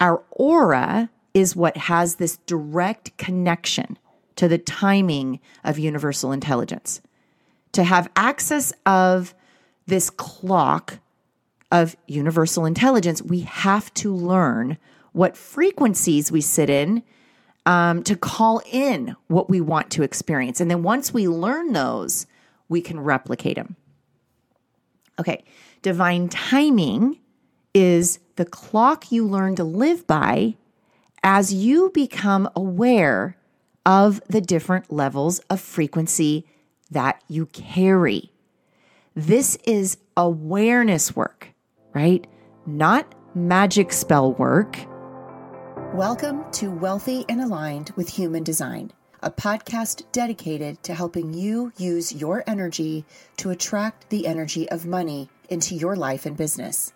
Our aura is what has this direct connection to the timing of universal intelligence. To have access of this clock of universal intelligence, we have to learn what frequencies we sit in um, to call in what we want to experience. And then once we learn those, we can replicate them. Okay, divine timing is the clock you learn to live by as you become aware of the different levels of frequency that you carry. This is awareness work, right? Not magic spell work. Welcome to Wealthy and Aligned with Human Design, a podcast dedicated to helping you use your energy to attract the energy of money into your life and business.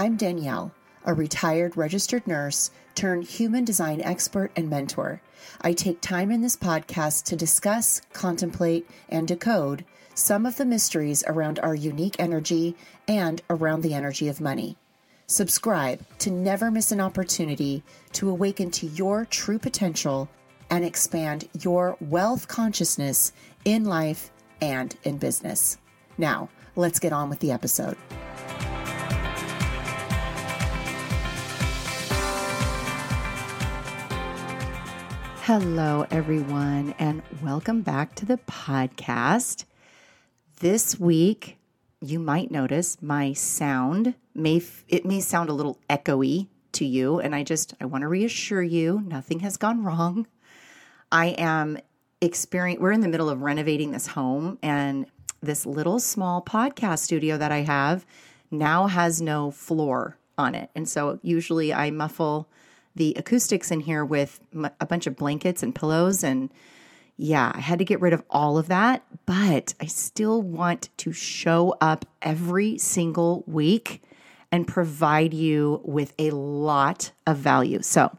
I'm Danielle, a retired registered nurse turned human design expert and mentor. I take time in this podcast to discuss, contemplate, and decode some of the mysteries around our unique energy and around the energy of money. Subscribe to never miss an opportunity to awaken to your true potential and expand your wealth consciousness in life and in business. Now, let's get on with the episode. Hello, everyone, and welcome back to the podcast. This week, you might notice my sound may it may sound a little echoey to you and I just I want to reassure you nothing has gone wrong. I am experience we're in the middle of renovating this home and this little small podcast studio that I have now has no floor on it. And so usually I muffle the acoustics in here with a bunch of blankets and pillows and yeah, I had to get rid of all of that, but I still want to show up every single week and provide you with a lot of value. So,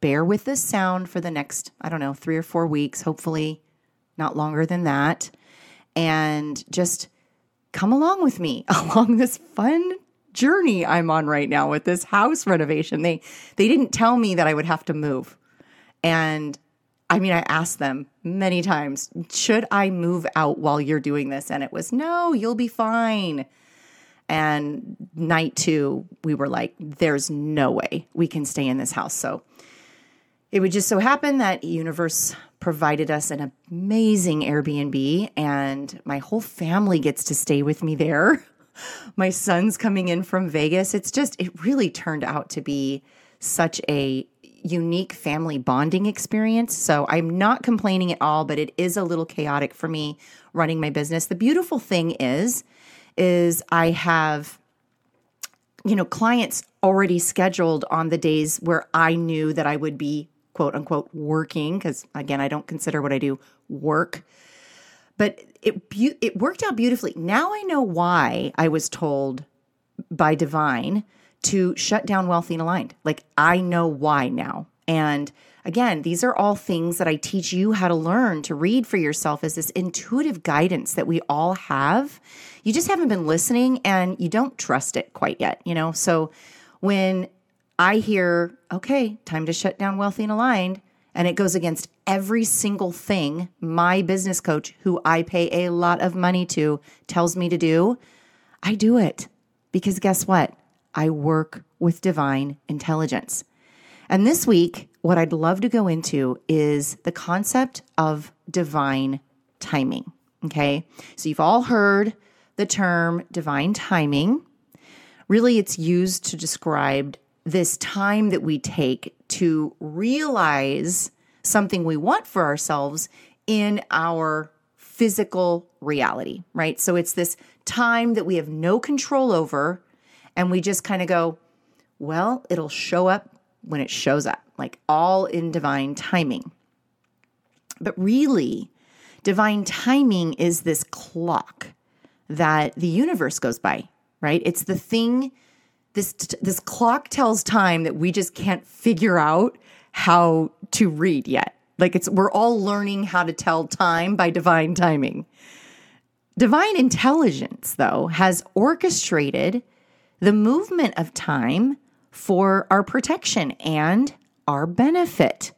bear with this sound for the next, I don't know, three or four weeks, hopefully not longer than that. And just come along with me along this fun journey I'm on right now with this house renovation. They they didn't tell me that I would have to move. And I mean, I asked them many times, should I move out while you're doing this? And it was, no, you'll be fine. And night two, we were like, there's no way we can stay in this house. So it would just so happen that Universe provided us an amazing Airbnb, and my whole family gets to stay with me there. my son's coming in from Vegas. It's just, it really turned out to be such a unique family bonding experience. So I'm not complaining at all, but it is a little chaotic for me running my business. The beautiful thing is, is I have, you know, clients already scheduled on the days where I knew that I would be quote unquote working because again, I don't consider what I do work. But it it worked out beautifully. Now I know why I was told by Divine to shut down Wealthy and Aligned. Like I know why now. And again, these are all things that I teach you how to learn to read for yourself as this intuitive guidance that we all have. You just haven't been listening and you don't trust it quite yet, you know? So when I hear, okay, time to shut down Wealthy and Aligned, and it goes against every single thing my business coach, who I pay a lot of money to, tells me to do, I do it. Because guess what? I work with divine intelligence. And this week, what I'd love to go into is the concept of divine timing. Okay. So you've all heard the term divine timing. Really, it's used to describe this time that we take to realize something we want for ourselves in our physical reality, right? So it's this time that we have no control over and we just kind of go, well, it'll show up when it shows up, like all in divine timing. But really, divine timing is this clock that the universe goes by, right? It's the thing this this clock tells time that we just can't figure out how to read yet. Like it's we're all learning how to tell time by divine timing. Divine intelligence though has orchestrated the movement of time for our protection and our benefit.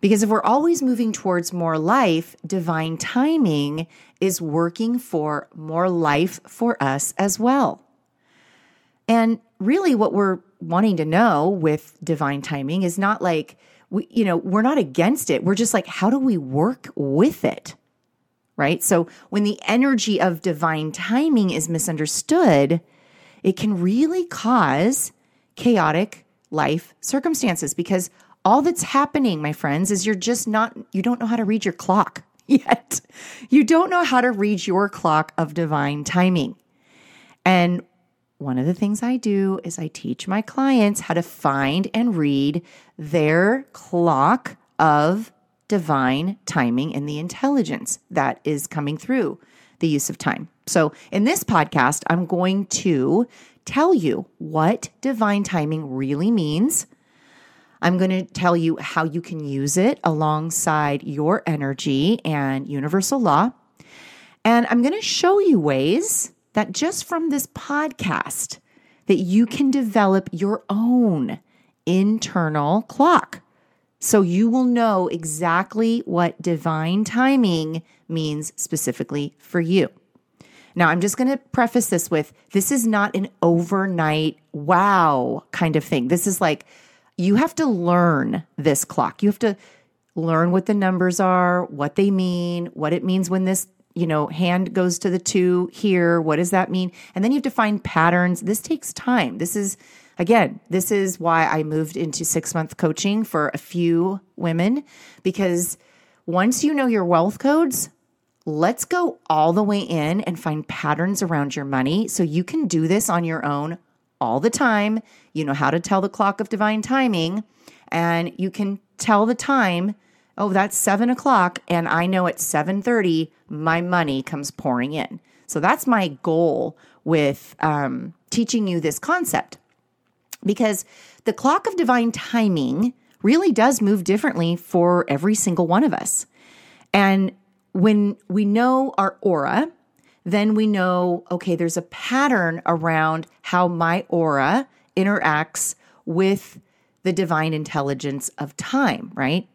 Because if we're always moving towards more life, divine timing is working for more life for us as well. And really, what we're wanting to know with divine timing is not like, we, you know, we're not against it. We're just like, how do we work with it? Right. So when the energy of divine timing is misunderstood, it can really cause chaotic life circumstances because all that's happening, my friends, is you're just not, you don't know how to read your clock yet. You don't know how to read your clock of divine timing. And one of the things I do is I teach my clients how to find and read their clock of divine timing and the intelligence that is coming through the use of time. So, in this podcast, I'm going to tell you what divine timing really means. I'm going to tell you how you can use it alongside your energy and universal law. And I'm going to show you ways that just from this podcast that you can develop your own internal clock. So you will know exactly what divine timing means specifically for you. Now, I'm just going to preface this with this is not an overnight wow kind of thing. This is like you have to learn this clock. You have to learn what the numbers are, what they mean, what it means when this you know, hand goes to the two here. What does that mean? And then you have to find patterns. This takes time. This is, again, this is why I moved into six month coaching for a few women because once you know your wealth codes, let's go all the way in and find patterns around your money so you can do this on your own all the time. You know how to tell the clock of divine timing and you can tell the time oh, that's seven o'clock, and I know at 7:30 my money comes pouring in. So that's my goal with um, teaching you this concept, because the clock of divine timing really does move differently for every single one of us. And when we know our aura, then we know, okay, there's a pattern around how my aura interacts with the divine intelligence of time, right?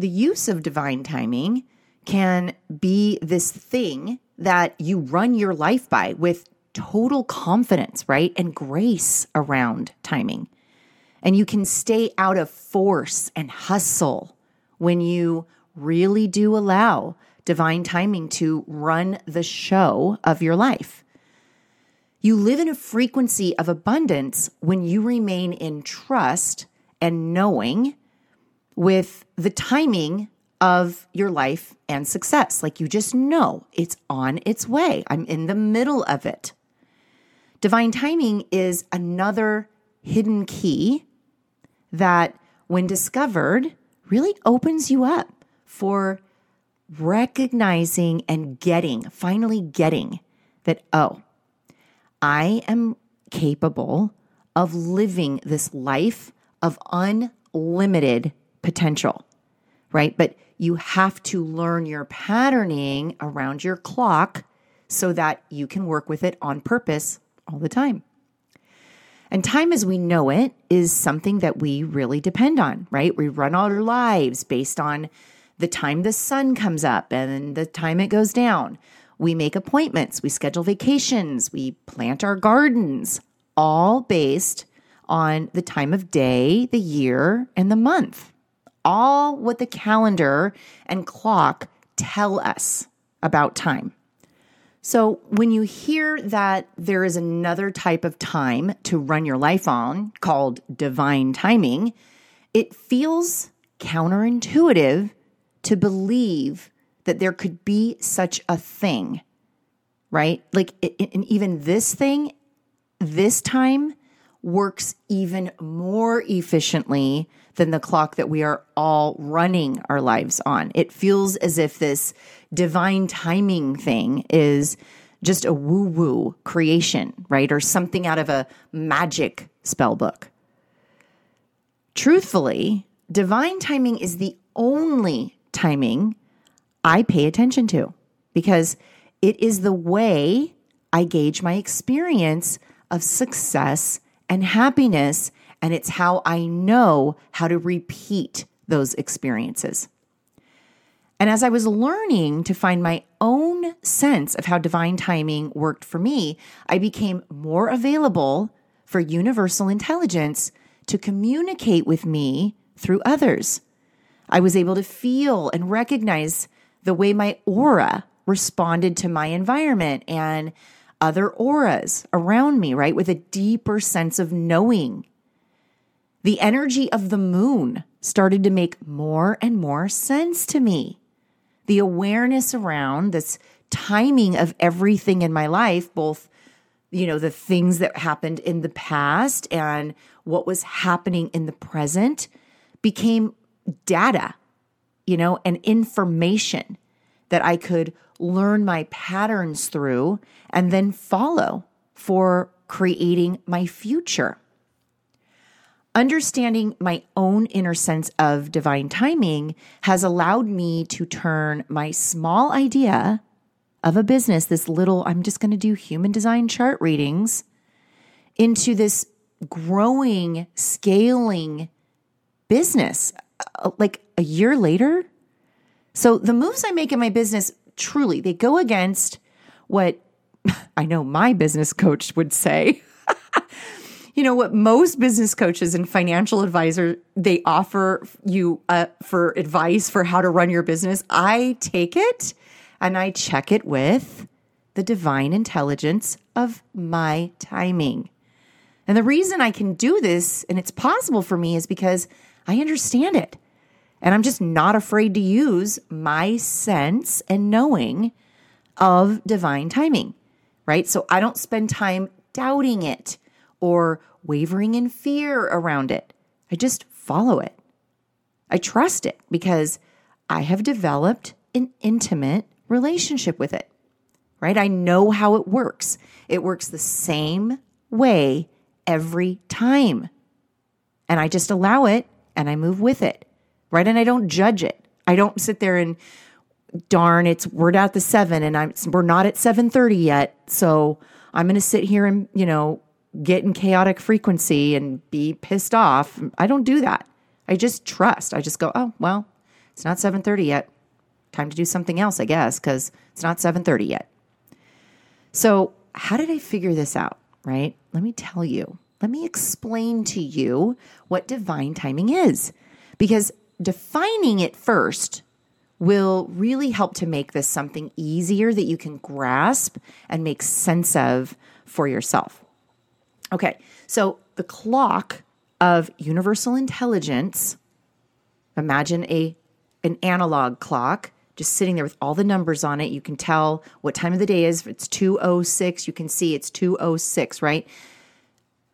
The use of divine timing can be this thing that you run your life by with total confidence, right? And grace around timing. And you can stay out of force and hustle when you really do allow divine timing to run the show of your life. You live in a frequency of abundance when you remain in trust and knowing with the timing of your life and success. Like you just know it's on its way. I'm in the middle of it. Divine timing is another hidden key that, when discovered, really opens you up for recognizing and getting, finally getting that, oh, I am capable of living this life of unlimited potential, right? But you have to learn your patterning around your clock so that you can work with it on purpose all the time. And time as we know it is something that we really depend on, right? We run all our lives based on the time the sun comes up and the time it goes down. We make appointments, we schedule vacations, we plant our gardens, all based on the time of day, the year, and the month all what the calendar and clock tell us about time. So, when you hear that there is another type of time to run your life on called divine timing, it feels counterintuitive to believe that there could be such a thing, right? Like, and even this thing, this time works even more efficiently than the clock that we are all running our lives on. It feels as if this divine timing thing is just a woo woo creation, right? Or something out of a magic spell book. Truthfully, divine timing is the only timing I pay attention to because it is the way I gauge my experience of success and happiness. And it's how I know how to repeat those experiences. And as I was learning to find my own sense of how divine timing worked for me, I became more available for universal intelligence to communicate with me through others. I was able to feel and recognize the way my aura responded to my environment and other auras around me, right? With a deeper sense of knowing. The energy of the moon started to make more and more sense to me. The awareness around this timing of everything in my life, both, you know, the things that happened in the past and what was happening in the present became data, you know, and information that I could learn my patterns through and then follow for creating my future. Understanding my own inner sense of divine timing has allowed me to turn my small idea of a business, this little, I'm just going to do human design chart readings, into this growing, scaling business uh, like a year later. So the moves I make in my business truly they go against what I know my business coach would say. you know what most business coaches and financial advisors they offer you uh, for advice for how to run your business. I take it and I check it with the divine intelligence of my timing. And the reason I can do this and it's possible for me is because I understand it. And I'm just not afraid to use my sense and knowing of divine timing, right? So I don't spend time doubting it or wavering in fear around it. I just follow it. I trust it because I have developed an intimate relationship with it, right? I know how it works. It works the same way every time. And I just allow it and I move with it right? And I don't judge it. I don't sit there and darn, it's we're at the seven and I'm we're not at seven thirty yet. So I'm gonna sit here and, you know, get in chaotic frequency and be pissed off. I don't do that. I just trust. I just go, oh well, it's not seven thirty yet. Time to do something else, I guess, because it's not seven thirty yet. So how did I figure this out? Right? Let me tell you. Let me explain to you what divine timing is. Because defining it first will really help to make this something easier that you can grasp and make sense of for yourself. Okay, so the clock of universal intelligence, imagine a an analog clock just sitting there with all the numbers on it. You can tell what time of the day is. It's 206, you can see it's 206, right?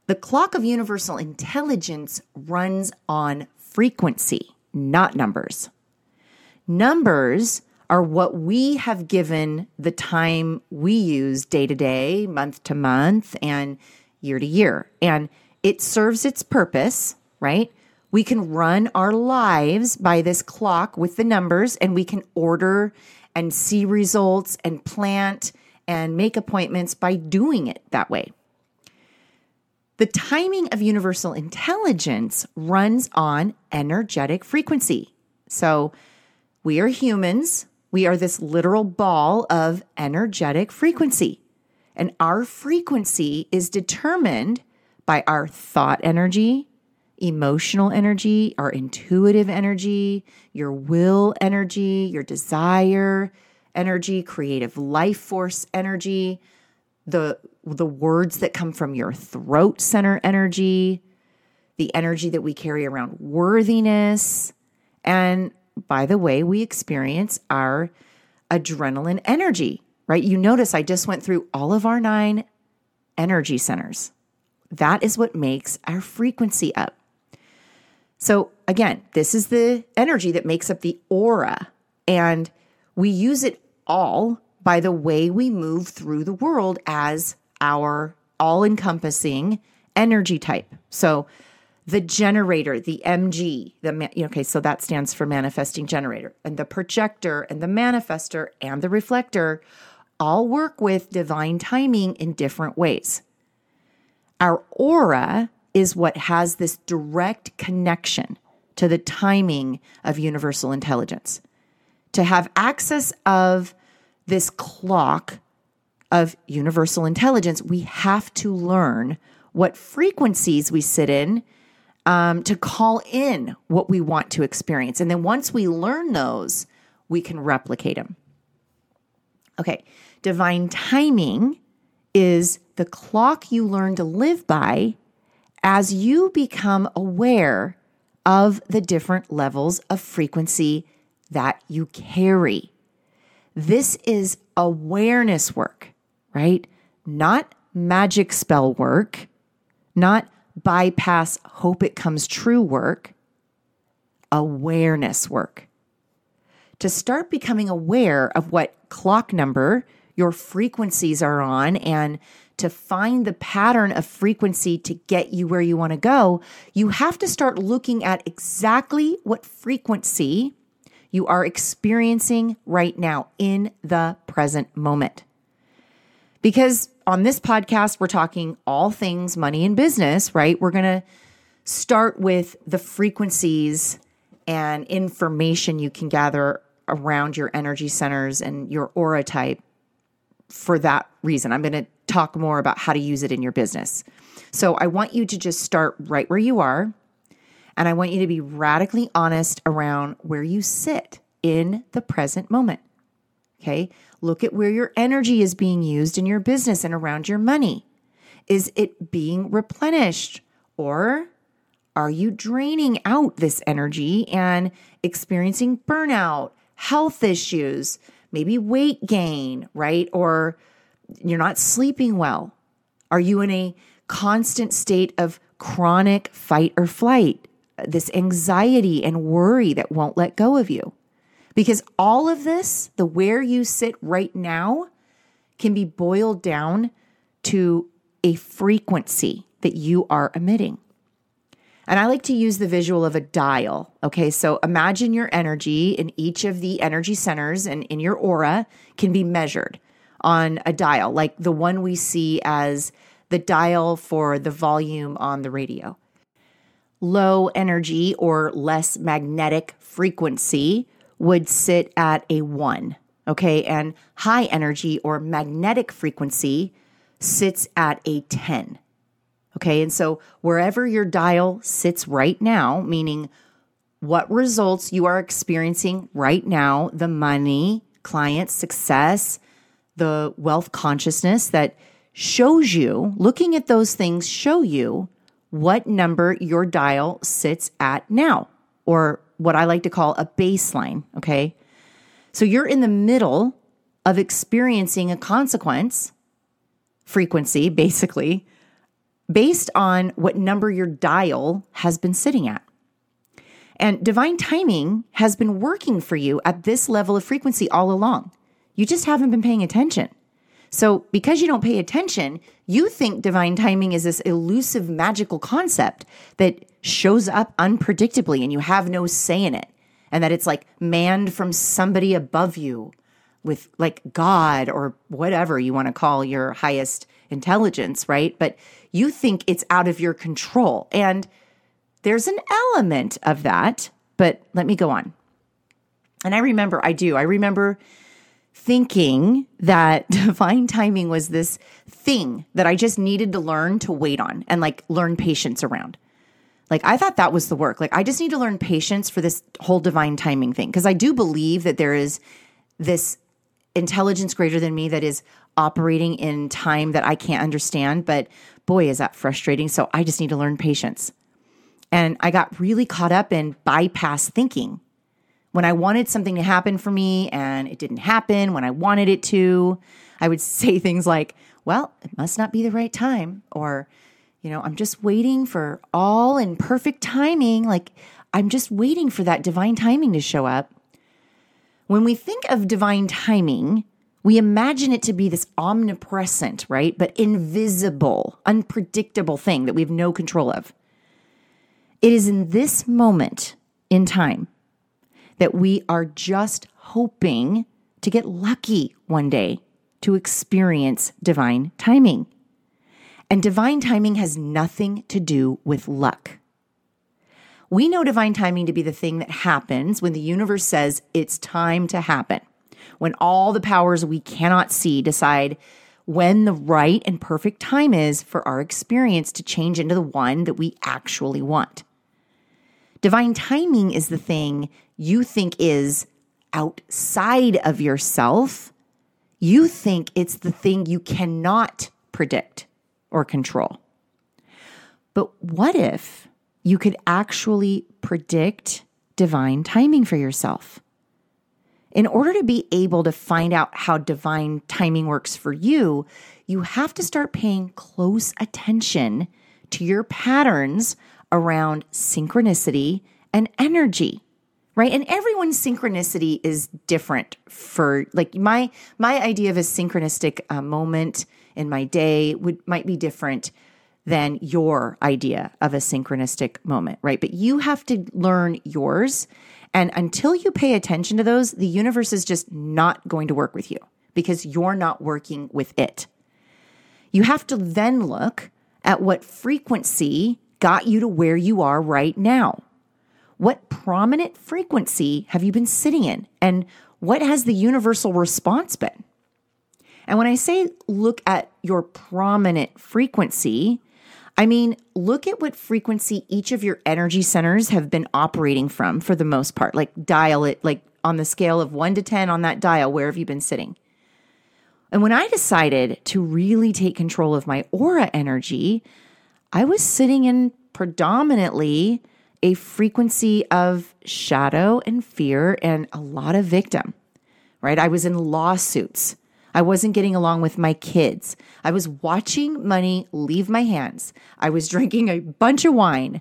The clock of universal intelligence runs on frequency not numbers. Numbers are what we have given the time we use day to day, month to month, and year to year. And it serves its purpose, right? We can run our lives by this clock with the numbers and we can order and see results and plant and make appointments by doing it that way. The timing of universal intelligence runs on energetic frequency. So we are humans. We are this literal ball of energetic frequency. And our frequency is determined by our thought energy, emotional energy, our intuitive energy, your will energy, your desire energy, creative life force energy, the the words that come from your throat center energy, the energy that we carry around worthiness, and by the way, we experience our adrenaline energy, right? You notice I just went through all of our nine energy centers. That is what makes our frequency up. So, again, this is the energy that makes up the aura, and we use it all by the way we move through the world as our all encompassing energy type. So, the generator, the MG, the okay, so that stands for manifesting generator, and the projector and the manifester and the reflector all work with divine timing in different ways. Our aura is what has this direct connection to the timing of universal intelligence. To have access of this clock of universal intelligence, we have to learn what frequencies we sit in um, to call in what we want to experience. And then once we learn those, we can replicate them. Okay, divine timing is the clock you learn to live by as you become aware of the different levels of frequency that you carry. This is awareness work, right? Not magic spell work, not bypass hope it comes true work, awareness work. To start becoming aware of what clock number your frequencies are on and to find the pattern of frequency to get you where you want to go, you have to start looking at exactly what frequency you are experiencing right now in the present moment. Because on this podcast, we're talking all things money and business, right? We're going to start with the frequencies and information you can gather around your energy centers and your aura type for that reason. I'm going to talk more about how to use it in your business. So I want you to just start right where you are. And I want you to be radically honest around where you sit in the present moment. Okay. Look at where your energy is being used in your business and around your money. Is it being replenished or are you draining out this energy and experiencing burnout, health issues, maybe weight gain, right? Or you're not sleeping well. Are you in a constant state of chronic fight or flight? This anxiety and worry that won't let go of you. Because all of this, the where you sit right now, can be boiled down to a frequency that you are emitting. And I like to use the visual of a dial. Okay, so imagine your energy in each of the energy centers and in your aura can be measured on a dial, like the one we see as the dial for the volume on the radio. Low energy or less magnetic frequency would sit at a one. Okay. And high energy or magnetic frequency sits at a 10. Okay. And so wherever your dial sits right now, meaning what results you are experiencing right now, the money, client success, the wealth consciousness that shows you, looking at those things, show you what number your dial sits at now, or what I like to call a baseline. Okay. So you're in the middle of experiencing a consequence frequency, basically, based on what number your dial has been sitting at. And divine timing has been working for you at this level of frequency all along. You just haven't been paying attention. So, because you don't pay attention, you think divine timing is this elusive, magical concept that shows up unpredictably and you have no say in it. And that it's like manned from somebody above you with like God or whatever you want to call your highest intelligence, right? But you think it's out of your control. And there's an element of that, but let me go on. And I remember, I do, I remember thinking that divine timing was this thing that I just needed to learn to wait on and like learn patience around. Like I thought that was the work. Like I just need to learn patience for this whole divine timing thing because I do believe that there is this intelligence greater than me that is operating in time that I can't understand, but boy is that frustrating. So I just need to learn patience. And I got really caught up in bypass thinking when I wanted something to happen for me and it didn't happen when I wanted it to, I would say things like, well, it must not be the right time. Or, you know, I'm just waiting for all in perfect timing. Like, I'm just waiting for that divine timing to show up. When we think of divine timing, we imagine it to be this omnipresent, right? But invisible, unpredictable thing that we have no control of. It is in this moment in time that we are just hoping to get lucky one day to experience divine timing. And divine timing has nothing to do with luck. We know divine timing to be the thing that happens when the universe says it's time to happen, when all the powers we cannot see decide when the right and perfect time is for our experience to change into the one that we actually want. Divine timing is the thing you think is outside of yourself. You think it's the thing you cannot predict or control. But what if you could actually predict divine timing for yourself? In order to be able to find out how divine timing works for you, you have to start paying close attention to your patterns around synchronicity and energy right and everyone's synchronicity is different for like my my idea of a synchronistic uh, moment in my day would might be different than your idea of a synchronistic moment right but you have to learn yours and until you pay attention to those, the universe is just not going to work with you because you're not working with it. You have to then look at what frequency got you to where you are right now. What prominent frequency have you been sitting in? And what has the universal response been? And when I say look at your prominent frequency, I mean, look at what frequency each of your energy centers have been operating from for the most part. Like, dial it, like on the scale of one to 10 on that dial, where have you been sitting? And when I decided to really take control of my aura energy, I was sitting in predominantly a frequency of shadow and fear and a lot of victim, right? I was in lawsuits. I wasn't getting along with my kids. I was watching money leave my hands. I was drinking a bunch of wine.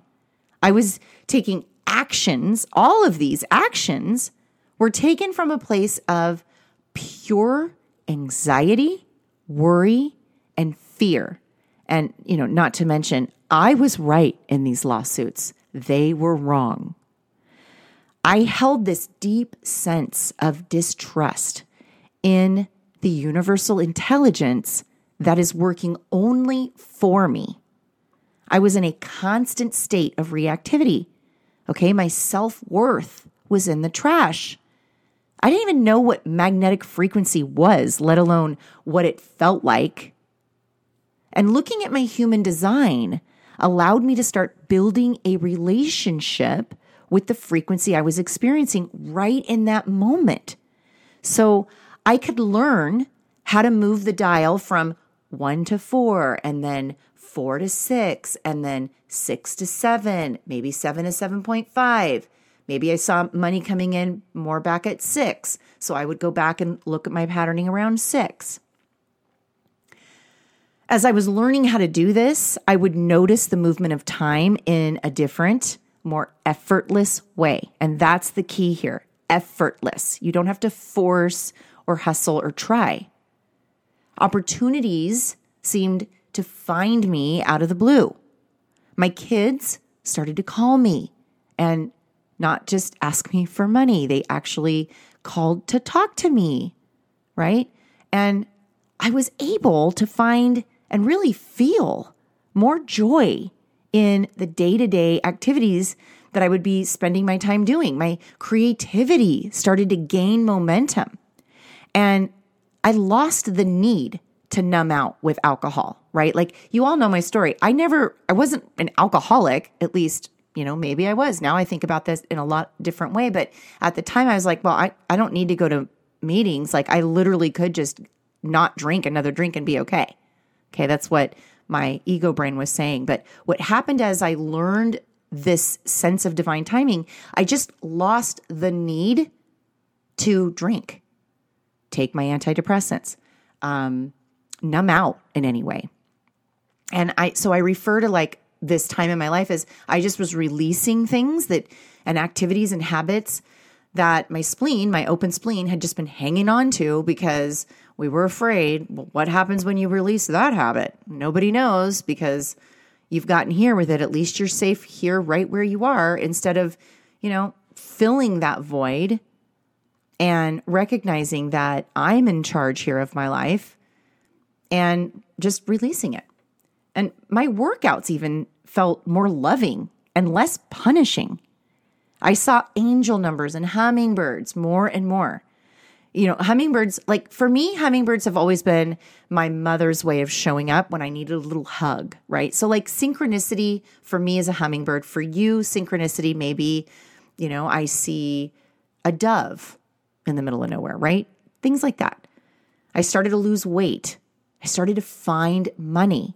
I was taking actions. All of these actions were taken from a place of pure anxiety, worry, and fear. And, you know, not to mention, I was right in these lawsuits. They were wrong. I held this deep sense of distrust in the universal intelligence that is working only for me. I was in a constant state of reactivity. Okay, my self worth was in the trash. I didn't even know what magnetic frequency was, let alone what it felt like. And looking at my human design allowed me to start building a relationship with the frequency I was experiencing right in that moment. So I could learn how to move the dial from one to four and then four to six and then six to seven, maybe seven to 7.5. Maybe I saw money coming in more back at six. So I would go back and look at my patterning around six. As I was learning how to do this, I would notice the movement of time in a different, more effortless way. And that's the key here effortless. You don't have to force or hustle or try. Opportunities seemed to find me out of the blue. My kids started to call me and not just ask me for money, they actually called to talk to me, right? And I was able to find and really feel more joy in the day to day activities that I would be spending my time doing. My creativity started to gain momentum. And I lost the need to numb out with alcohol, right? Like you all know my story. I never, I wasn't an alcoholic, at least, you know, maybe I was. Now I think about this in a lot different way. But at the time I was like, well, I, I don't need to go to meetings. Like I literally could just not drink another drink and be okay. Okay. That's what my ego brain was saying. But what happened as I learned this sense of divine timing, I just lost the need to drink take my antidepressants, um, numb out in any way. And I, so I refer to like this time in my life as I just was releasing things that and activities and habits that my spleen, my open spleen, had just been hanging on to because we were afraid. Well, what happens when you release that habit? Nobody knows because you've gotten here with it. At least you're safe here, right where you are, instead of, you know, filling that void and recognizing that I'm in charge here of my life and just releasing it. And my workouts even felt more loving and less punishing. I saw angel numbers and hummingbirds more and more. You know, hummingbirds, like for me, hummingbirds have always been my mother's way of showing up when I needed a little hug, right? So, like, synchronicity for me is a hummingbird. For you, synchronicity maybe, you know, I see a dove in the middle of nowhere, right? Things like that. I started to lose weight. I started to find money.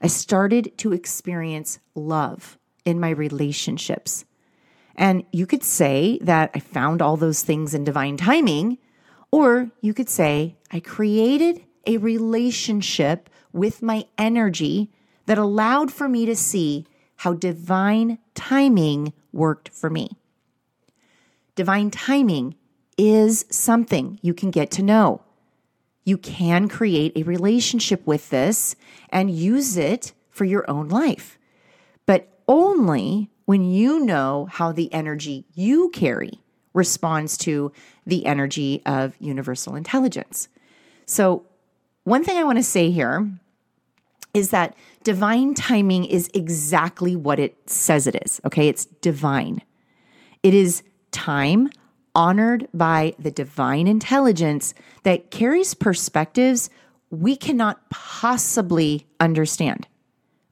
I started to experience love in my relationships. And you could say that I found all those things in divine timing, or you could say I created a relationship with my energy that allowed for me to see how divine timing worked for me. Divine timing is something you can get to know. You can create a relationship with this and use it for your own life, but only when you know how the energy you carry responds to the energy of universal intelligence. So, one thing I want to say here is that divine timing is exactly what it says it is. Okay, it's divine. It is time honored by the divine intelligence that carries perspectives we cannot possibly understand.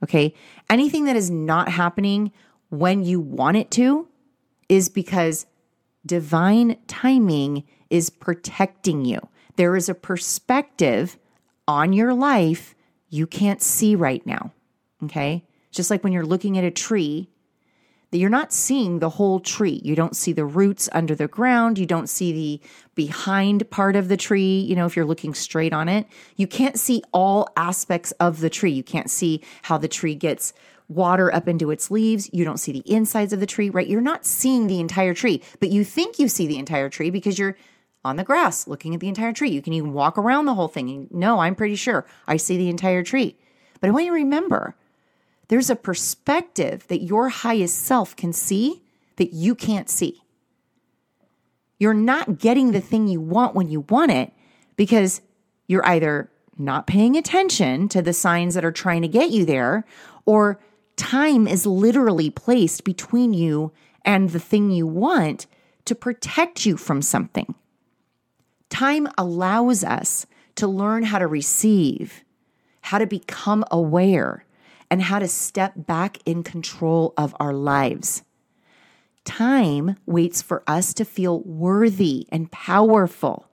Okay, anything that is not happening when you want it to is because divine timing is protecting you. There is a perspective on your life you can't see right now. Okay. Just like when you're looking at a tree, you're not seeing the whole tree. You don't see the roots under the ground. You don't see the behind part of the tree. You know, if you're looking straight on it, you can't see all aspects of the tree. You can't see how the tree gets water up into its leaves. You don't see the insides of the tree, right? You're not seeing the entire tree, but you think you see the entire tree because you're on the grass looking at the entire tree. You can even walk around the whole thing. And no, I'm pretty sure I see the entire tree. But I want you to remember there's a perspective that your highest self can see that you can't see. You're not getting the thing you want when you want it because you're either not paying attention to the signs that are trying to get you there or time is literally placed between you and the thing you want to protect you from something. Time allows us to learn how to receive, how to become aware, and how to step back in control of our lives. Time waits for us to feel worthy and powerful.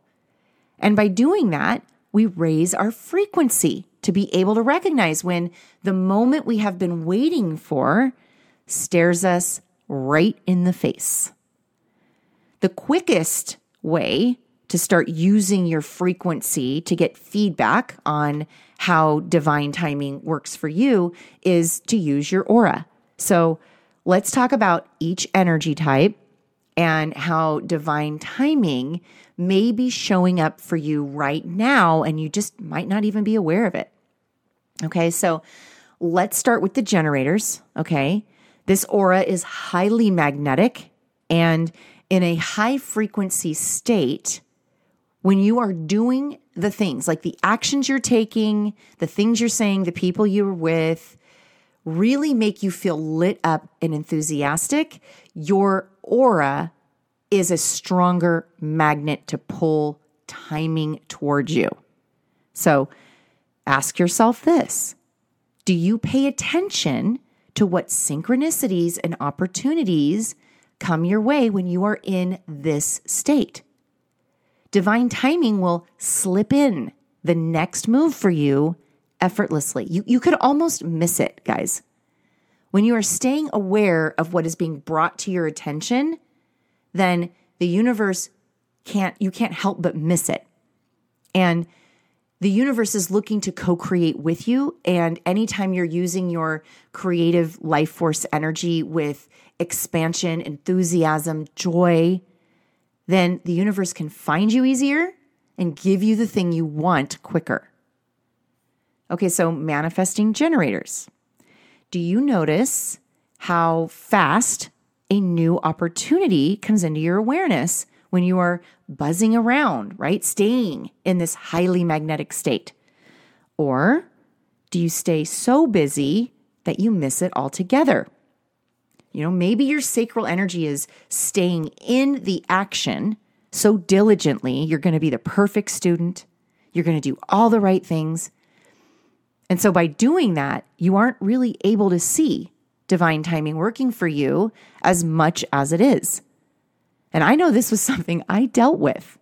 And by doing that, we raise our frequency to be able to recognize when the moment we have been waiting for stares us right in the face. The quickest way to start using your frequency to get feedback on how divine timing works for you is to use your aura. So let's talk about each energy type and how divine timing may be showing up for you right now, and you just might not even be aware of it. Okay, so let's start with the generators. Okay, this aura is highly magnetic and in a high frequency state. When you are doing the things like the actions you're taking, the things you're saying, the people you're with, really make you feel lit up and enthusiastic, your aura is a stronger magnet to pull timing towards you. So ask yourself this Do you pay attention to what synchronicities and opportunities come your way when you are in this state? Divine timing will slip in the next move for you effortlessly. You, you could almost miss it, guys. When you are staying aware of what is being brought to your attention, then the universe can't, you can't help but miss it. And the universe is looking to co create with you. And anytime you're using your creative life force energy with expansion, enthusiasm, joy, then the universe can find you easier and give you the thing you want quicker. Okay, so manifesting generators. Do you notice how fast a new opportunity comes into your awareness when you are buzzing around, right? Staying in this highly magnetic state. Or do you stay so busy that you miss it altogether? You know, maybe your sacral energy is staying in the action so diligently, you're going to be the perfect student. You're going to do all the right things. And so by doing that, you aren't really able to see divine timing working for you as much as it is. And I know this was something I dealt with.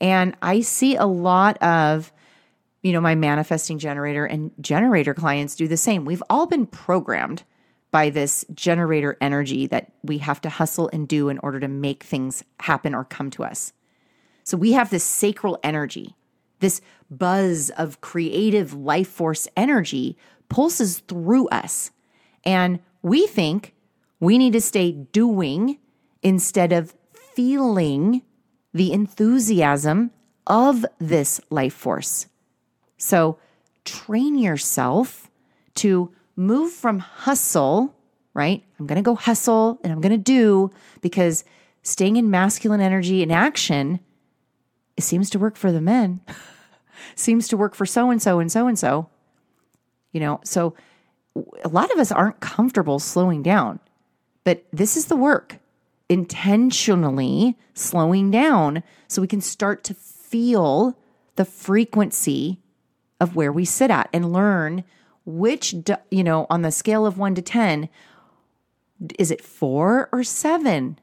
And I see a lot of, you know, my manifesting generator and generator clients do the same. We've all been programmed by this generator energy that we have to hustle and do in order to make things happen or come to us. So we have this sacral energy, this buzz of creative life force energy pulses through us. And we think we need to stay doing instead of feeling the enthusiasm of this life force. So train yourself to move from hustle, right? I'm going to go hustle and I'm going to do because staying in masculine energy and action, it seems to work for the men, seems to work for so and so and so and so. You know, so a lot of us aren't comfortable slowing down, but this is the work intentionally slowing down so we can start to feel the frequency of where we sit at and learn which, you know, on the scale of one to 10, is it four or seven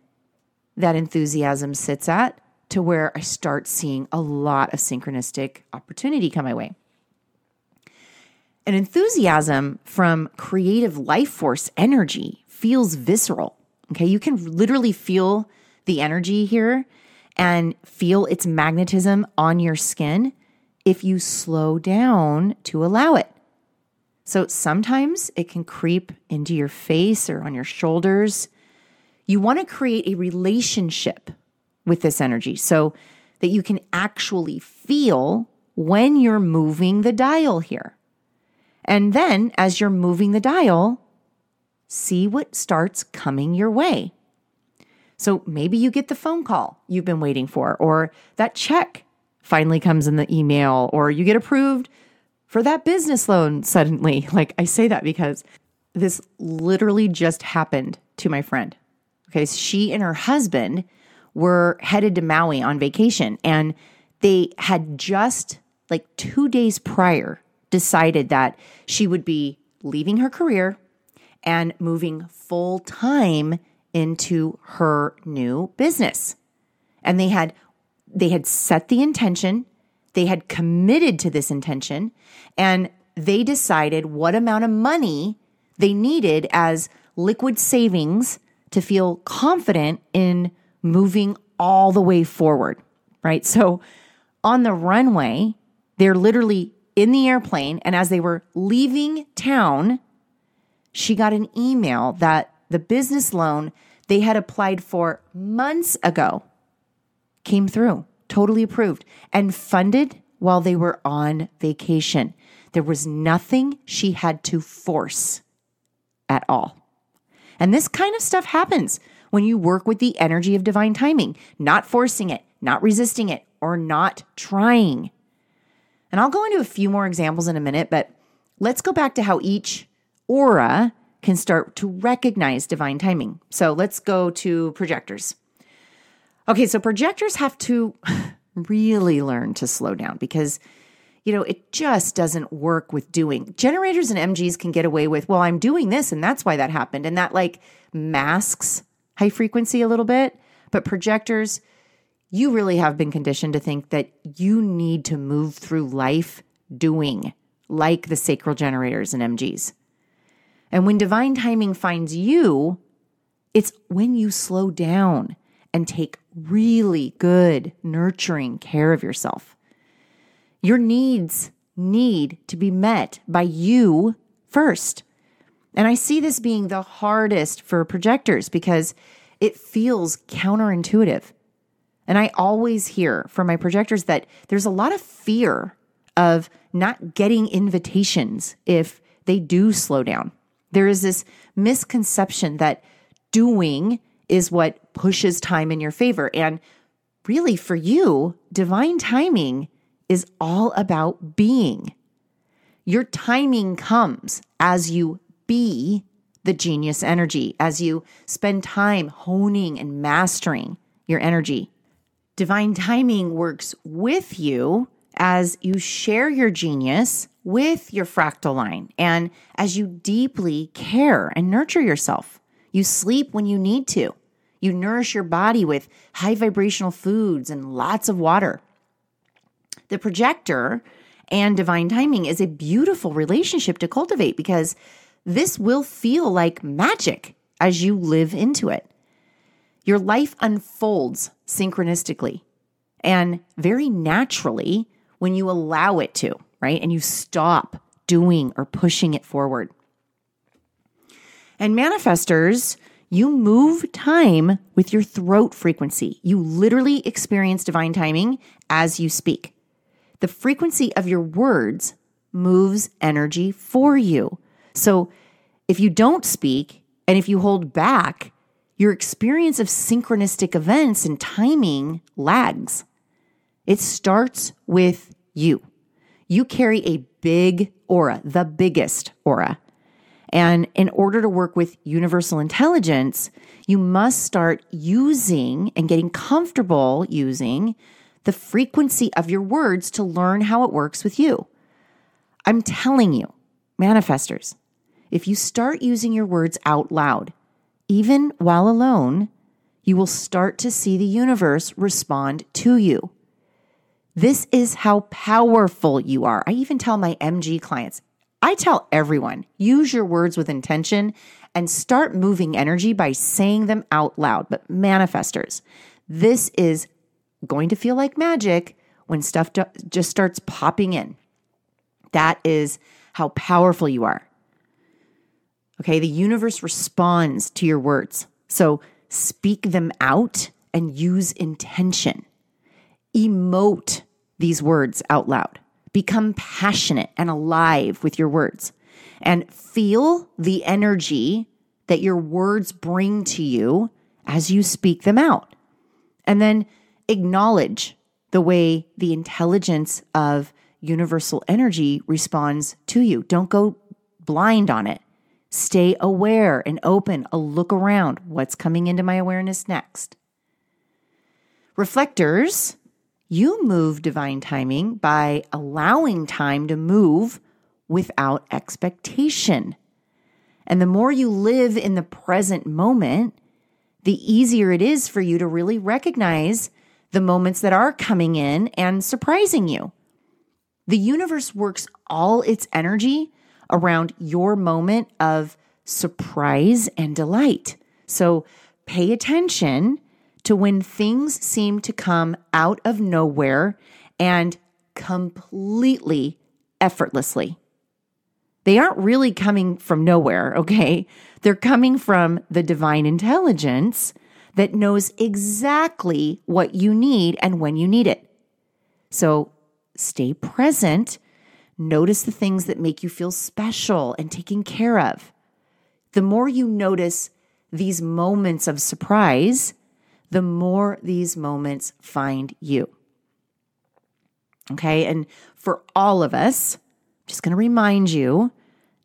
that enthusiasm sits at to where I start seeing a lot of synchronistic opportunity come my way? An enthusiasm from creative life force energy feels visceral. Okay. You can literally feel the energy here and feel its magnetism on your skin if you slow down to allow it. So sometimes it can creep into your face or on your shoulders. You want to create a relationship with this energy so that you can actually feel when you're moving the dial here. And then as you're moving the dial, see what starts coming your way. So maybe you get the phone call you've been waiting for, or that check finally comes in the email, or you get approved for that business loan suddenly. Like I say that because this literally just happened to my friend. Okay, she and her husband were headed to Maui on vacation and they had just like 2 days prior decided that she would be leaving her career and moving full time into her new business. And they had they had set the intention they had committed to this intention and they decided what amount of money they needed as liquid savings to feel confident in moving all the way forward, right? So on the runway, they're literally in the airplane. And as they were leaving town, she got an email that the business loan they had applied for months ago came through totally approved and funded while they were on vacation. There was nothing she had to force at all. And this kind of stuff happens when you work with the energy of divine timing, not forcing it, not resisting it, or not trying. And I'll go into a few more examples in a minute, but let's go back to how each aura can start to recognize divine timing. So let's go to projectors. Okay, so projectors have to really learn to slow down because you know, it just doesn't work with doing. Generators and MGs can get away with, well, I'm doing this and that's why that happened. And that like masks high frequency a little bit. But projectors, you really have been conditioned to think that you need to move through life doing, like the sacral generators and MGs. And when divine timing finds you, it's when you slow down and take really good, nurturing care of yourself. Your needs need to be met by you first. And I see this being the hardest for projectors because it feels counterintuitive. And I always hear from my projectors that there's a lot of fear of not getting invitations if they do slow down. There is this misconception that doing is what pushes time in your favor. And really, for you, divine timing is all about being. Your timing comes as you be the genius energy, as you spend time honing and mastering your energy. Divine timing works with you as you share your genius with your fractal line and as you deeply care and nurture yourself. You sleep when you need to. You nourish your body with high vibrational foods and lots of water. The projector and divine timing is a beautiful relationship to cultivate because this will feel like magic as you live into it. Your life unfolds synchronistically and very naturally when you allow it to, right? And you stop doing or pushing it forward. And manifestors, you move time with your throat frequency. You literally experience divine timing as you speak. The frequency of your words moves energy for you. So if you don't speak and if you hold back, your experience of synchronistic events and timing lags. It starts with you. You carry a big aura, the biggest aura. And in order to work with universal intelligence, you must start using and getting comfortable using the frequency of your words to learn how it works with you. I'm telling you, manifestors, if you start using your words out loud, even while alone, you will start to see the universe respond to you. This is how powerful you are. I even tell my MG clients, I tell everyone, use your words with intention and start moving energy by saying them out loud. But manifestors, this is going to feel like magic when stuff just starts popping in. That is how powerful you are. Okay, the universe responds to your words. So speak them out and use intention. Emote these words out loud. Become passionate and alive with your words and feel the energy that your words bring to you as you speak them out. And then acknowledge the way the intelligence of universal energy responds to you. Don't go blind on it. Stay aware and open, a look around. What's coming into my awareness next? Reflectors, you move divine timing by allowing time to move without expectation. And the more you live in the present moment, the easier it is for you to really recognize the moments that are coming in and surprising you. The universe works all its energy around your moment of surprise and delight. So pay attention to when things seem to come out of nowhere and completely effortlessly. They aren't really coming from nowhere, okay? They're coming from the divine intelligence that knows exactly what you need and when you need it. So stay present Notice the things that make you feel special and taken care of. The more you notice these moments of surprise, the more these moments find you. Okay. And for all of us, I'm just going to remind you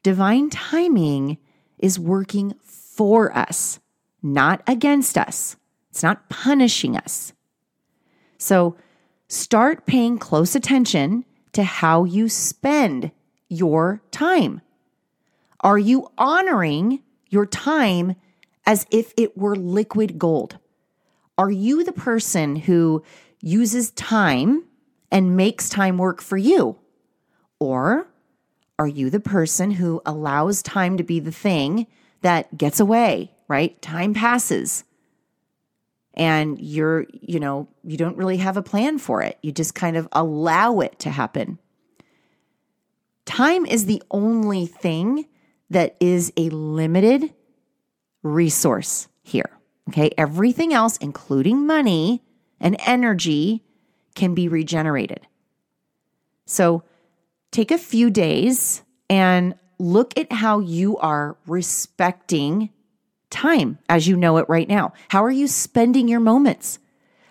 divine timing is working for us, not against us. It's not punishing us. So start paying close attention to how you spend your time. Are you honoring your time as if it were liquid gold? Are you the person who uses time and makes time work for you? Or are you the person who allows time to be the thing that gets away, right? Time passes and you're, you know, you don't really have a plan for it. You just kind of allow it to happen. Time is the only thing that is a limited resource here. Okay. Everything else, including money and energy, can be regenerated. So take a few days and look at how you are respecting time as you know it right now? How are you spending your moments?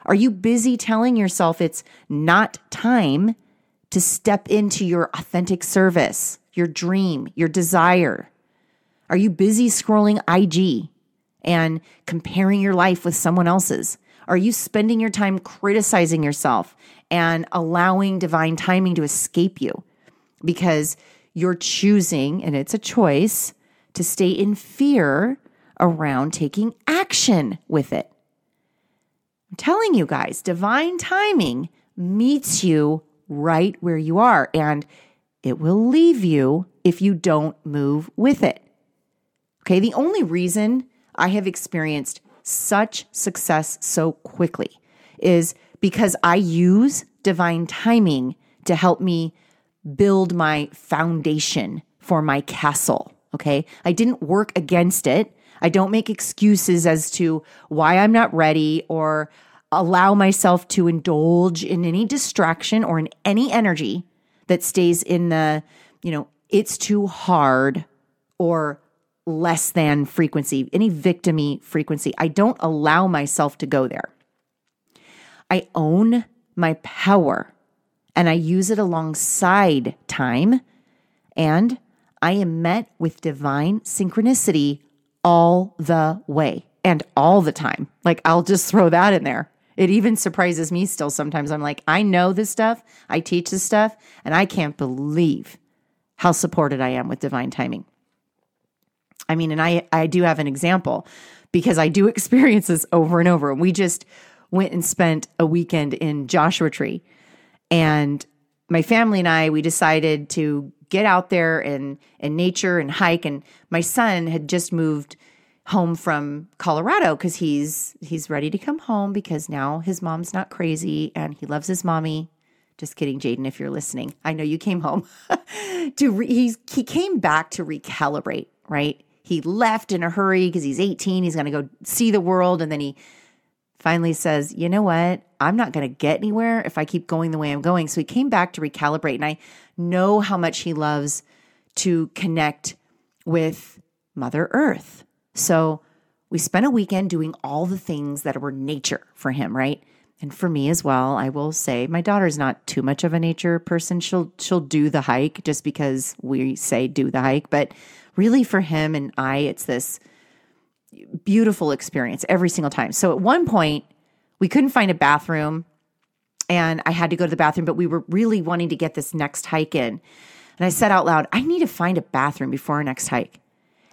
Are you busy telling yourself it's not time to step into your authentic service, your dream, your desire? Are you busy scrolling IG and comparing your life with someone else's? Are you spending your time criticizing yourself and allowing divine timing to escape you because you're choosing, and it's a choice, to stay in fear around taking action with it? I'm telling you guys, divine timing meets you right where you are, and it will leave you if you don't move with it. Okay, the only reason I have experienced such success so quickly is because I use divine timing to help me build my foundation for my castle. Okay. I didn't work against it. I don't make excuses as to why I'm not ready or allow myself to indulge in any distraction or in any energy that stays in the, you know, it's too hard or less than frequency, any victimy frequency. I don't allow myself to go there. I own my power and I use it alongside time. And I am met with divine synchronicity all the way and all the time. Like, I'll just throw that in there. It even surprises me still sometimes. I'm like, I know this stuff, I teach this stuff, and I can't believe how supported I am with divine timing. I mean, and I, I do have an example because I do experience this over and over. We just went and spent a weekend in Joshua Tree. And my family and I, we decided to get out there and in nature and hike. And my son had just moved home from Colorado because he's he's ready to come home because now his mom's not crazy and he loves his mommy. Just kidding, Jaden, if you're listening. I know you came home to re- he came back to recalibrate, right? He left in a hurry because he's 18. He's going to go see the world. And then he finally says, You know what? I'm not going to get anywhere if I keep going the way I'm going. So he came back to recalibrate. And I know how much he loves to connect with Mother Earth. So we spent a weekend doing all the things that were nature for him, right? And for me as well, I will say my daughter's not too much of a nature person. She'll she'll do the hike just because we say do the hike, but really for him and I, it's this beautiful experience every single time. So at one point, we couldn't find a bathroom and I had to go to the bathroom, but we were really wanting to get this next hike in. And I said out loud, I need to find a bathroom before our next hike.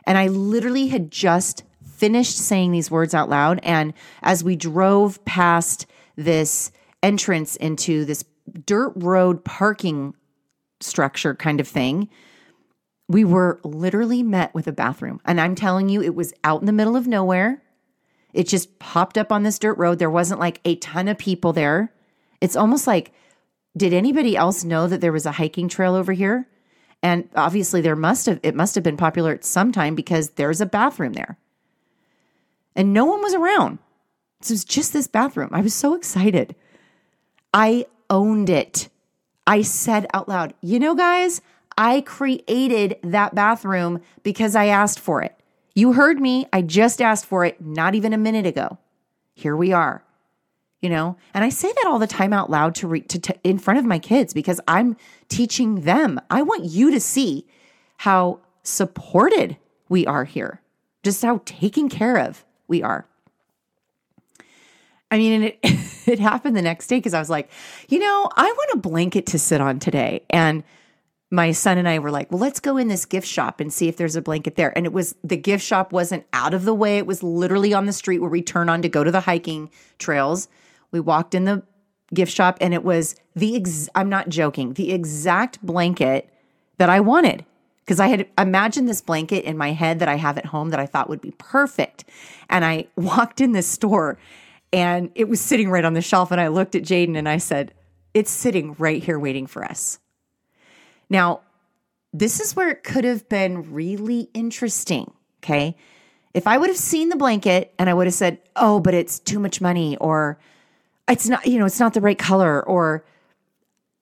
And I literally had just finished saying these words out loud. And as we drove past this entrance into this dirt road parking structure kind of thing, we were literally met with a bathroom. And I'm telling you, it was out in the middle of nowhere. It just popped up on this dirt road. There wasn't like a ton of people there. It's almost like, did anybody else know that there was a hiking trail over here? And obviously there must have it must have been popular at some time because there's a bathroom there. And no one was around. So it was just this bathroom. I was so excited. I owned it. I said out loud, you know, guys, I created that bathroom because I asked for it. You heard me. I just asked for it not even a minute ago. Here we are. You know, and I say that all the time out loud to, re- to, in front of my kids because I'm teaching them. I want you to see how supported we are here, just how taken care of we are. I mean, and it it happened the next day because I was like, you know, I want a blanket to sit on today, and my son and I were like, well, let's go in this gift shop and see if there's a blanket there. And it was the gift shop wasn't out of the way. It was literally on the street where we turn on to go to the hiking trails. We walked in the gift shop and it was the ex- I'm not joking, the exact blanket that I wanted because I had imagined this blanket in my head that I have at home that I thought would be perfect. And I walked in this store and it was sitting right on the shelf and I looked at Jaden and I said, "It's sitting right here waiting for us." Now, this is where it could have been really interesting. Okay. If I would have seen the blanket and I would have said, oh, but it's too much money, or it's not, you know, it's not the right color, or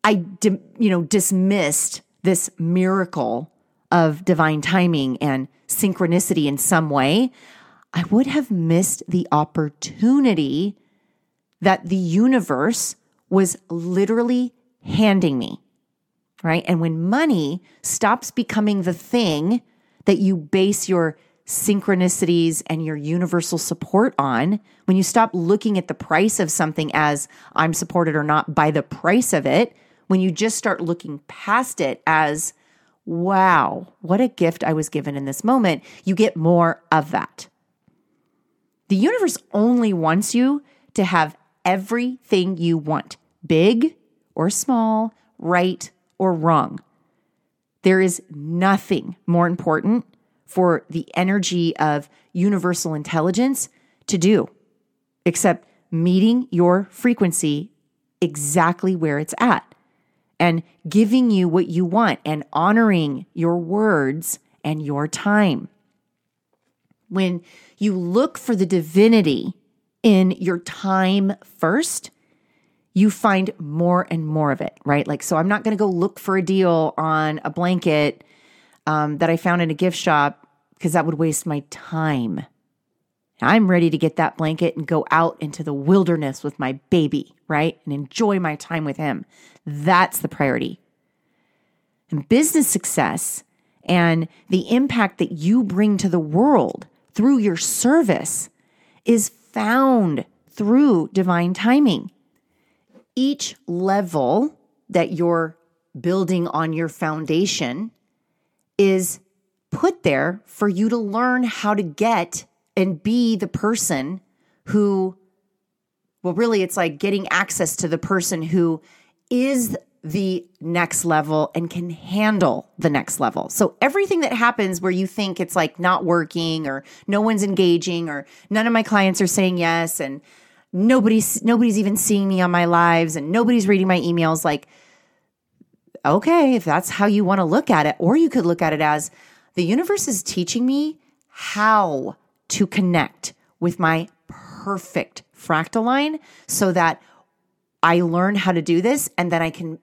I, you know, dismissed this miracle of divine timing and synchronicity in some way, I would have missed the opportunity that the universe was literally handing me right? And when money stops becoming the thing that you base your synchronicities and your universal support on, when you stop looking at the price of something as I'm supported or not by the price of it, when you just start looking past it as, wow, what a gift I was given in this moment, you get more of that. The universe only wants you to have everything you want, big or small, right or wrong. There is nothing more important for the energy of universal intelligence to do except meeting your frequency exactly where it's at and giving you what you want and honoring your words and your time. When you look for the divinity in your time first, you find more and more of it, right? Like, so I'm not going to go look for a deal on a blanket um, that I found in a gift shop because that would waste my time. I'm ready to get that blanket and go out into the wilderness with my baby, right? And enjoy my time with him. That's the priority. And business success and the impact that you bring to the world through your service is found through divine timing. Each level that you're building on your foundation is put there for you to learn how to get and be the person who, well, really, it's like getting access to the person who is the next level and can handle the next level. So everything that happens where you think it's like not working or no one's engaging or none of my clients are saying yes and nobody's nobody's even seeing me on my lives and nobody's reading my emails like okay, if that's how you want to look at it or you could look at it as the universe is teaching me how to connect with my perfect fractal line so that I learn how to do this and then I can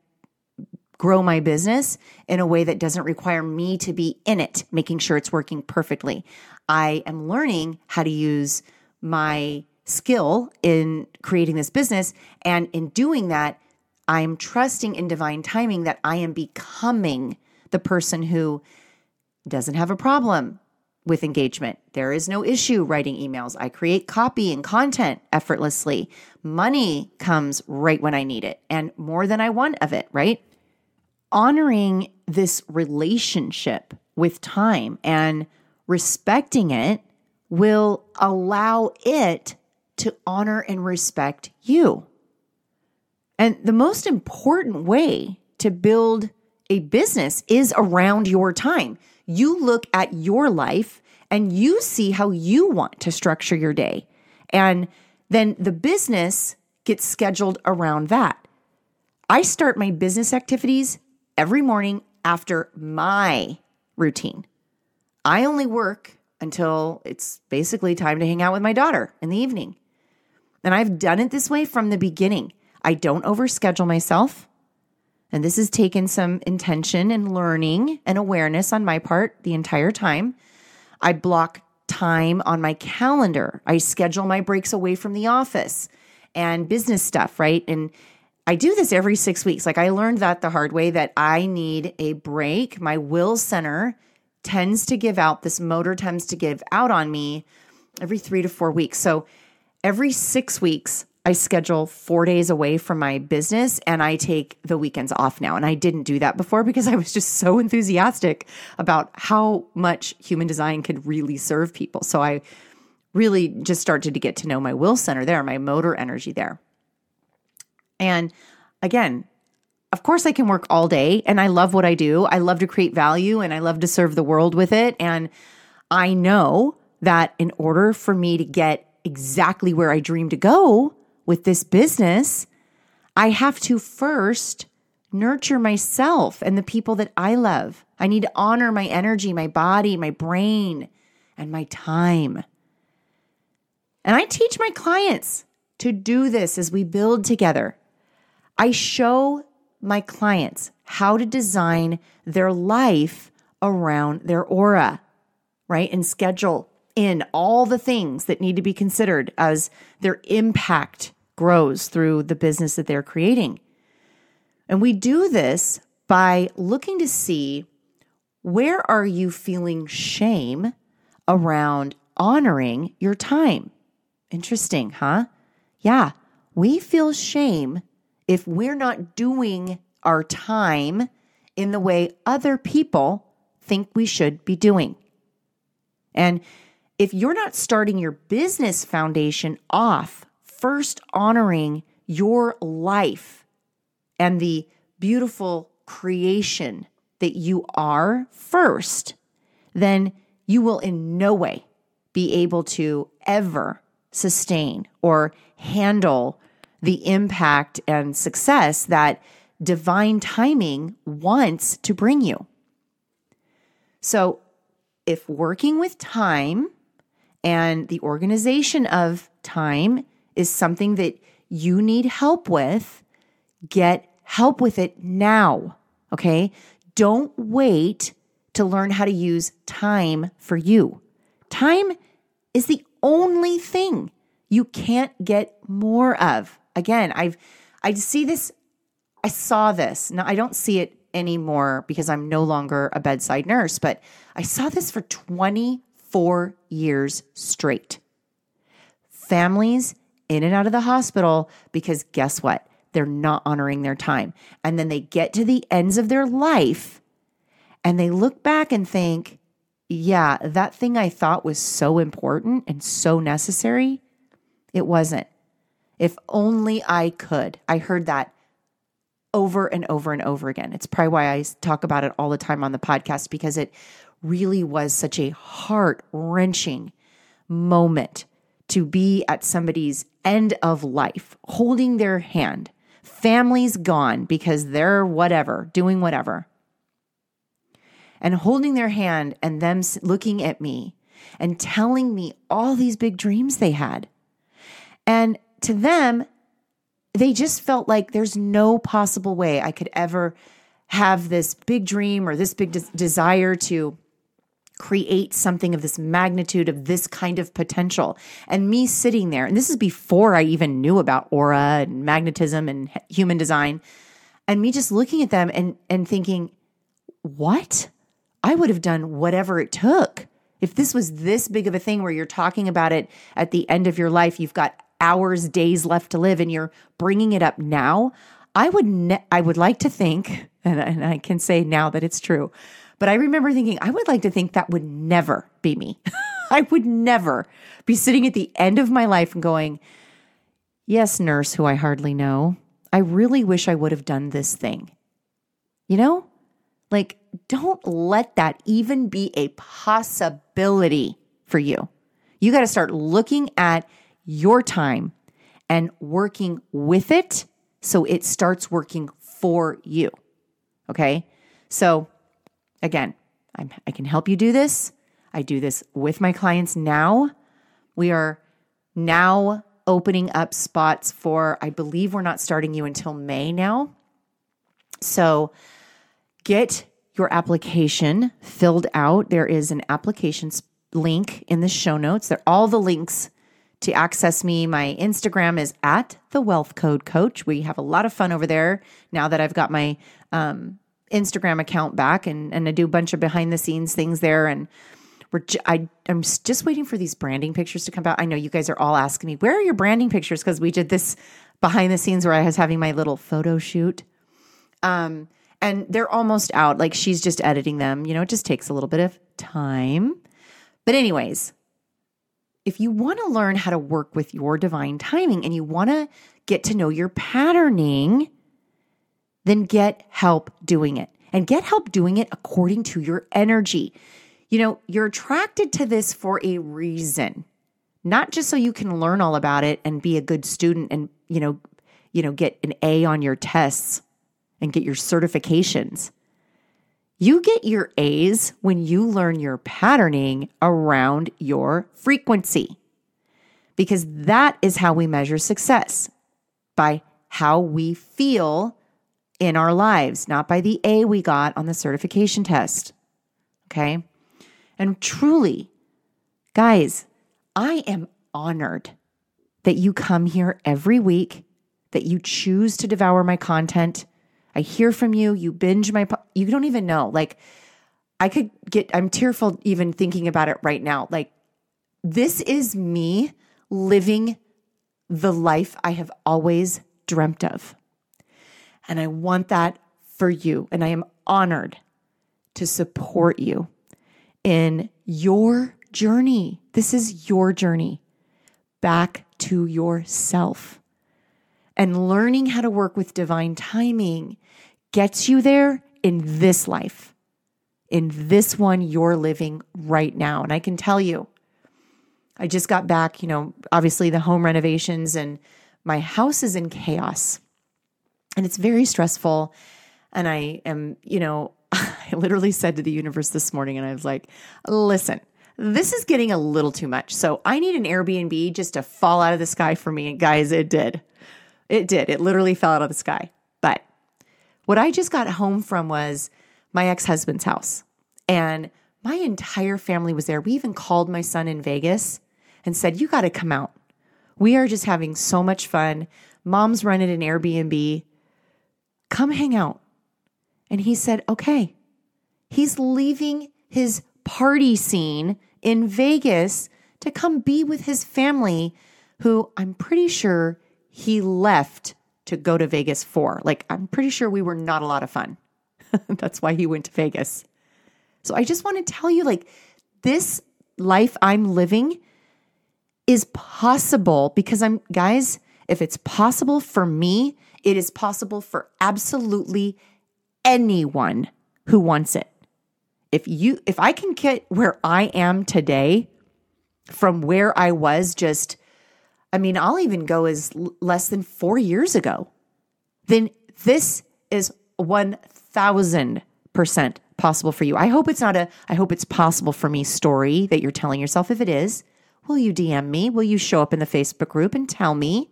grow my business in a way that doesn't require me to be in it, making sure it's working perfectly. I am learning how to use my skill in creating this business. And in doing that, I'm trusting in divine timing that I am becoming the person who doesn't have a problem with engagement. There is no issue writing emails. I create copy and content effortlessly. Money comes right when I need it and more than I want of it, right? Honoring this relationship with time and respecting it will allow it to honor and respect you. And the most important way to build a business is around your time. You look at your life and you see how you want to structure your day. And then the business gets scheduled around that. I start my business activities every morning after my routine. I only work until it's basically time to hang out with my daughter in the evening. And I've done it this way from the beginning. I don't overschedule myself. And this has taken some intention and learning and awareness on my part the entire time. I block time on my calendar. I schedule my breaks away from the office and business stuff, right? And I do this every six weeks. Like I learned that the hard way that I need a break. My will center tends to give out, this motor tends to give out on me every three to four weeks. So every six weeks, I schedule four days away from my business and I take the weekends off now. And I didn't do that before because I was just so enthusiastic about how much human design could really serve people. So I really just started to get to know my will center there, my motor energy there. And again, of course, I can work all day and I love what I do. I love to create value and I love to serve the world with it. And I know that in order for me to get exactly where I dream to go, with this business, I have to first nurture myself and the people that I love. I need to honor my energy, my body, my brain, and my time. And I teach my clients to do this as we build together. I show my clients how to design their life around their aura, right? And schedule in all the things that need to be considered as their impact grows through the business that they're creating. And we do this by looking to see where are you feeling shame around honoring your time. Interesting, huh? Yeah, we feel shame if we're not doing our time in the way other people think we should be doing. And if you're not starting your business foundation off first honoring your life and the beautiful creation that you are first, then you will in no way be able to ever sustain or handle the impact and success that divine timing wants to bring you. So, if working with time and the organization of time is something that you need help with, get help with it now. Okay. Don't wait to learn how to use time for you. Time is the only thing you can't get more of. Again, I've I see this I saw this. Now I don't see it anymore because I'm no longer a bedside nurse, but I saw this for 24 years straight. Families in and out of the hospital because guess what? They're not honoring their time. And then they get to the ends of their life and they look back and think, yeah, that thing I thought was so important and so necessary, it wasn't. If only I could. I heard that over and over and over again. It's probably why I talk about it all the time on the podcast because it really was such a heart wrenching moment to be at somebody's end of life, holding their hand, families gone because they're whatever, doing whatever, and holding their hand and them looking at me and telling me all these big dreams they had. And to them, they just felt like there's no possible way I could ever have this big dream or this big des- desire to create something of this magnitude of this kind of potential. And me sitting there and this is before i even knew about aura and magnetism and human design and me just looking at them and and thinking what? I would have done whatever it took. If this was this big of a thing where you're talking about it at the end of your life you've got hours, days left to live, and you're bringing it up now, I would ne- I would like to think, and, and I can say now that it's true, but I remember thinking I would like to think that would never be me. I would never be sitting at the end of my life and going, "Yes, nurse, who I hardly know, I really wish I would have done this thing." You know, like don't let that even be a possibility for you. You got to start looking at your time and working with it so it starts working for you. Okay. So, again, I'm, i can help you do this. I do this with my clients now. We are now opening up spots for, I believe we're not starting you until May now. So, get your application filled out. There is an application link in the show notes. There are all the links to access me, my Instagram is at the Wealth Code Coach. We have a lot of fun over there now that I've got my um, Instagram account back, and and I do a bunch of behind the scenes things there. And we're j- I I'm just waiting for these branding pictures to come out. I know you guys are all asking me where are your branding pictures because we did this behind the scenes where I was having my little photo shoot. Um, and they're almost out. Like she's just editing them. You know, it just takes a little bit of time. But anyways, if you want to learn how to work with your divine timing and you want to get to know your patterning, then get help doing it and get help doing it according to your energy. You know, you're attracted to this for a reason, not just so you can learn all about it and be a good student and, you know, you know, get an A on your tests and get your certifications. You get your A's when you learn your patterning around your frequency, because that is how we measure success by how we feel in our lives, not by the A we got on the certification test. Okay. And truly, guys, I am honored that you come here every week, that you choose to devour my content I hear from you. You binge my, you don't even know. Like, I could get, I'm tearful even thinking about it right now. Like, this is me living the life I have always dreamt of. And I want that for you. And I am honored to support you in your journey. This is your journey back to yourself. And learning how to work with divine timing gets you there in this life, in this one you're living right now. And I can tell you, I just got back, you know, obviously the home renovations and my house is in chaos and it's very stressful. And I am, you know, I literally said to the universe this morning, and I was like, listen, this is getting a little too much. So I need an Airbnb just to fall out of the sky for me. And guys, it did. It did. It literally fell out of the sky. But what I just got home from was my ex husband's house. And my entire family was there. We even called my son in Vegas and said, You got to come out. We are just having so much fun. Mom's running an Airbnb. Come hang out. And he said, Okay. He's leaving his party scene in Vegas to come be with his family, who I'm pretty sure he left to go to Vegas for. Like, I'm pretty sure we were not a lot of fun. That's why he went to Vegas. So I just want to tell you, like, this life I'm living is possible because I'm, guys, if it's possible for me, it is possible for absolutely anyone who wants it. If you, if I can get where I am today from where I was just, I mean, I'll even go as less than four years ago, then this is 1000% possible for you. I hope it's not a, I hope it's possible for me story that you're telling yourself. If it is, Will you DM me? Will you show up in the Facebook group and tell me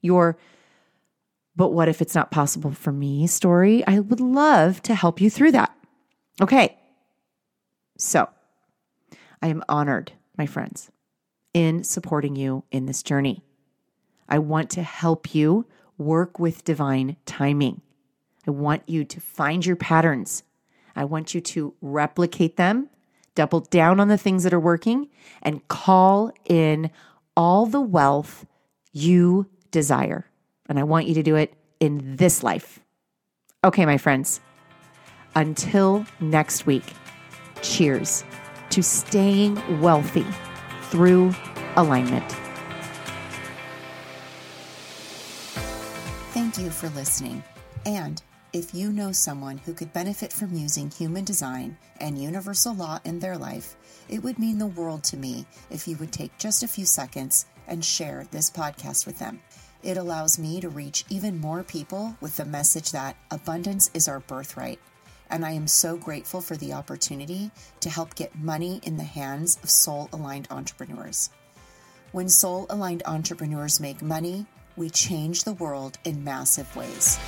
your, but what if it's not possible for me story? I would love to help you through that. Okay. So I am honored, my friends, in supporting you in this journey. I want to help you work with divine timing. I want you to find your patterns. I want you to replicate them double down on the things that are working, and call in all the wealth you desire. And I want you to do it in this life. Okay, my friends, until next week, cheers to staying wealthy through alignment. Thank you for listening. And if you know someone who could benefit from using human design and universal law in their life, it would mean the world to me if you would take just a few seconds and share this podcast with them. It allows me to reach even more people with the message that abundance is our birthright. And I am so grateful for the opportunity to help get money in the hands of soul aligned entrepreneurs. When soul aligned entrepreneurs make money, we change the world in massive ways.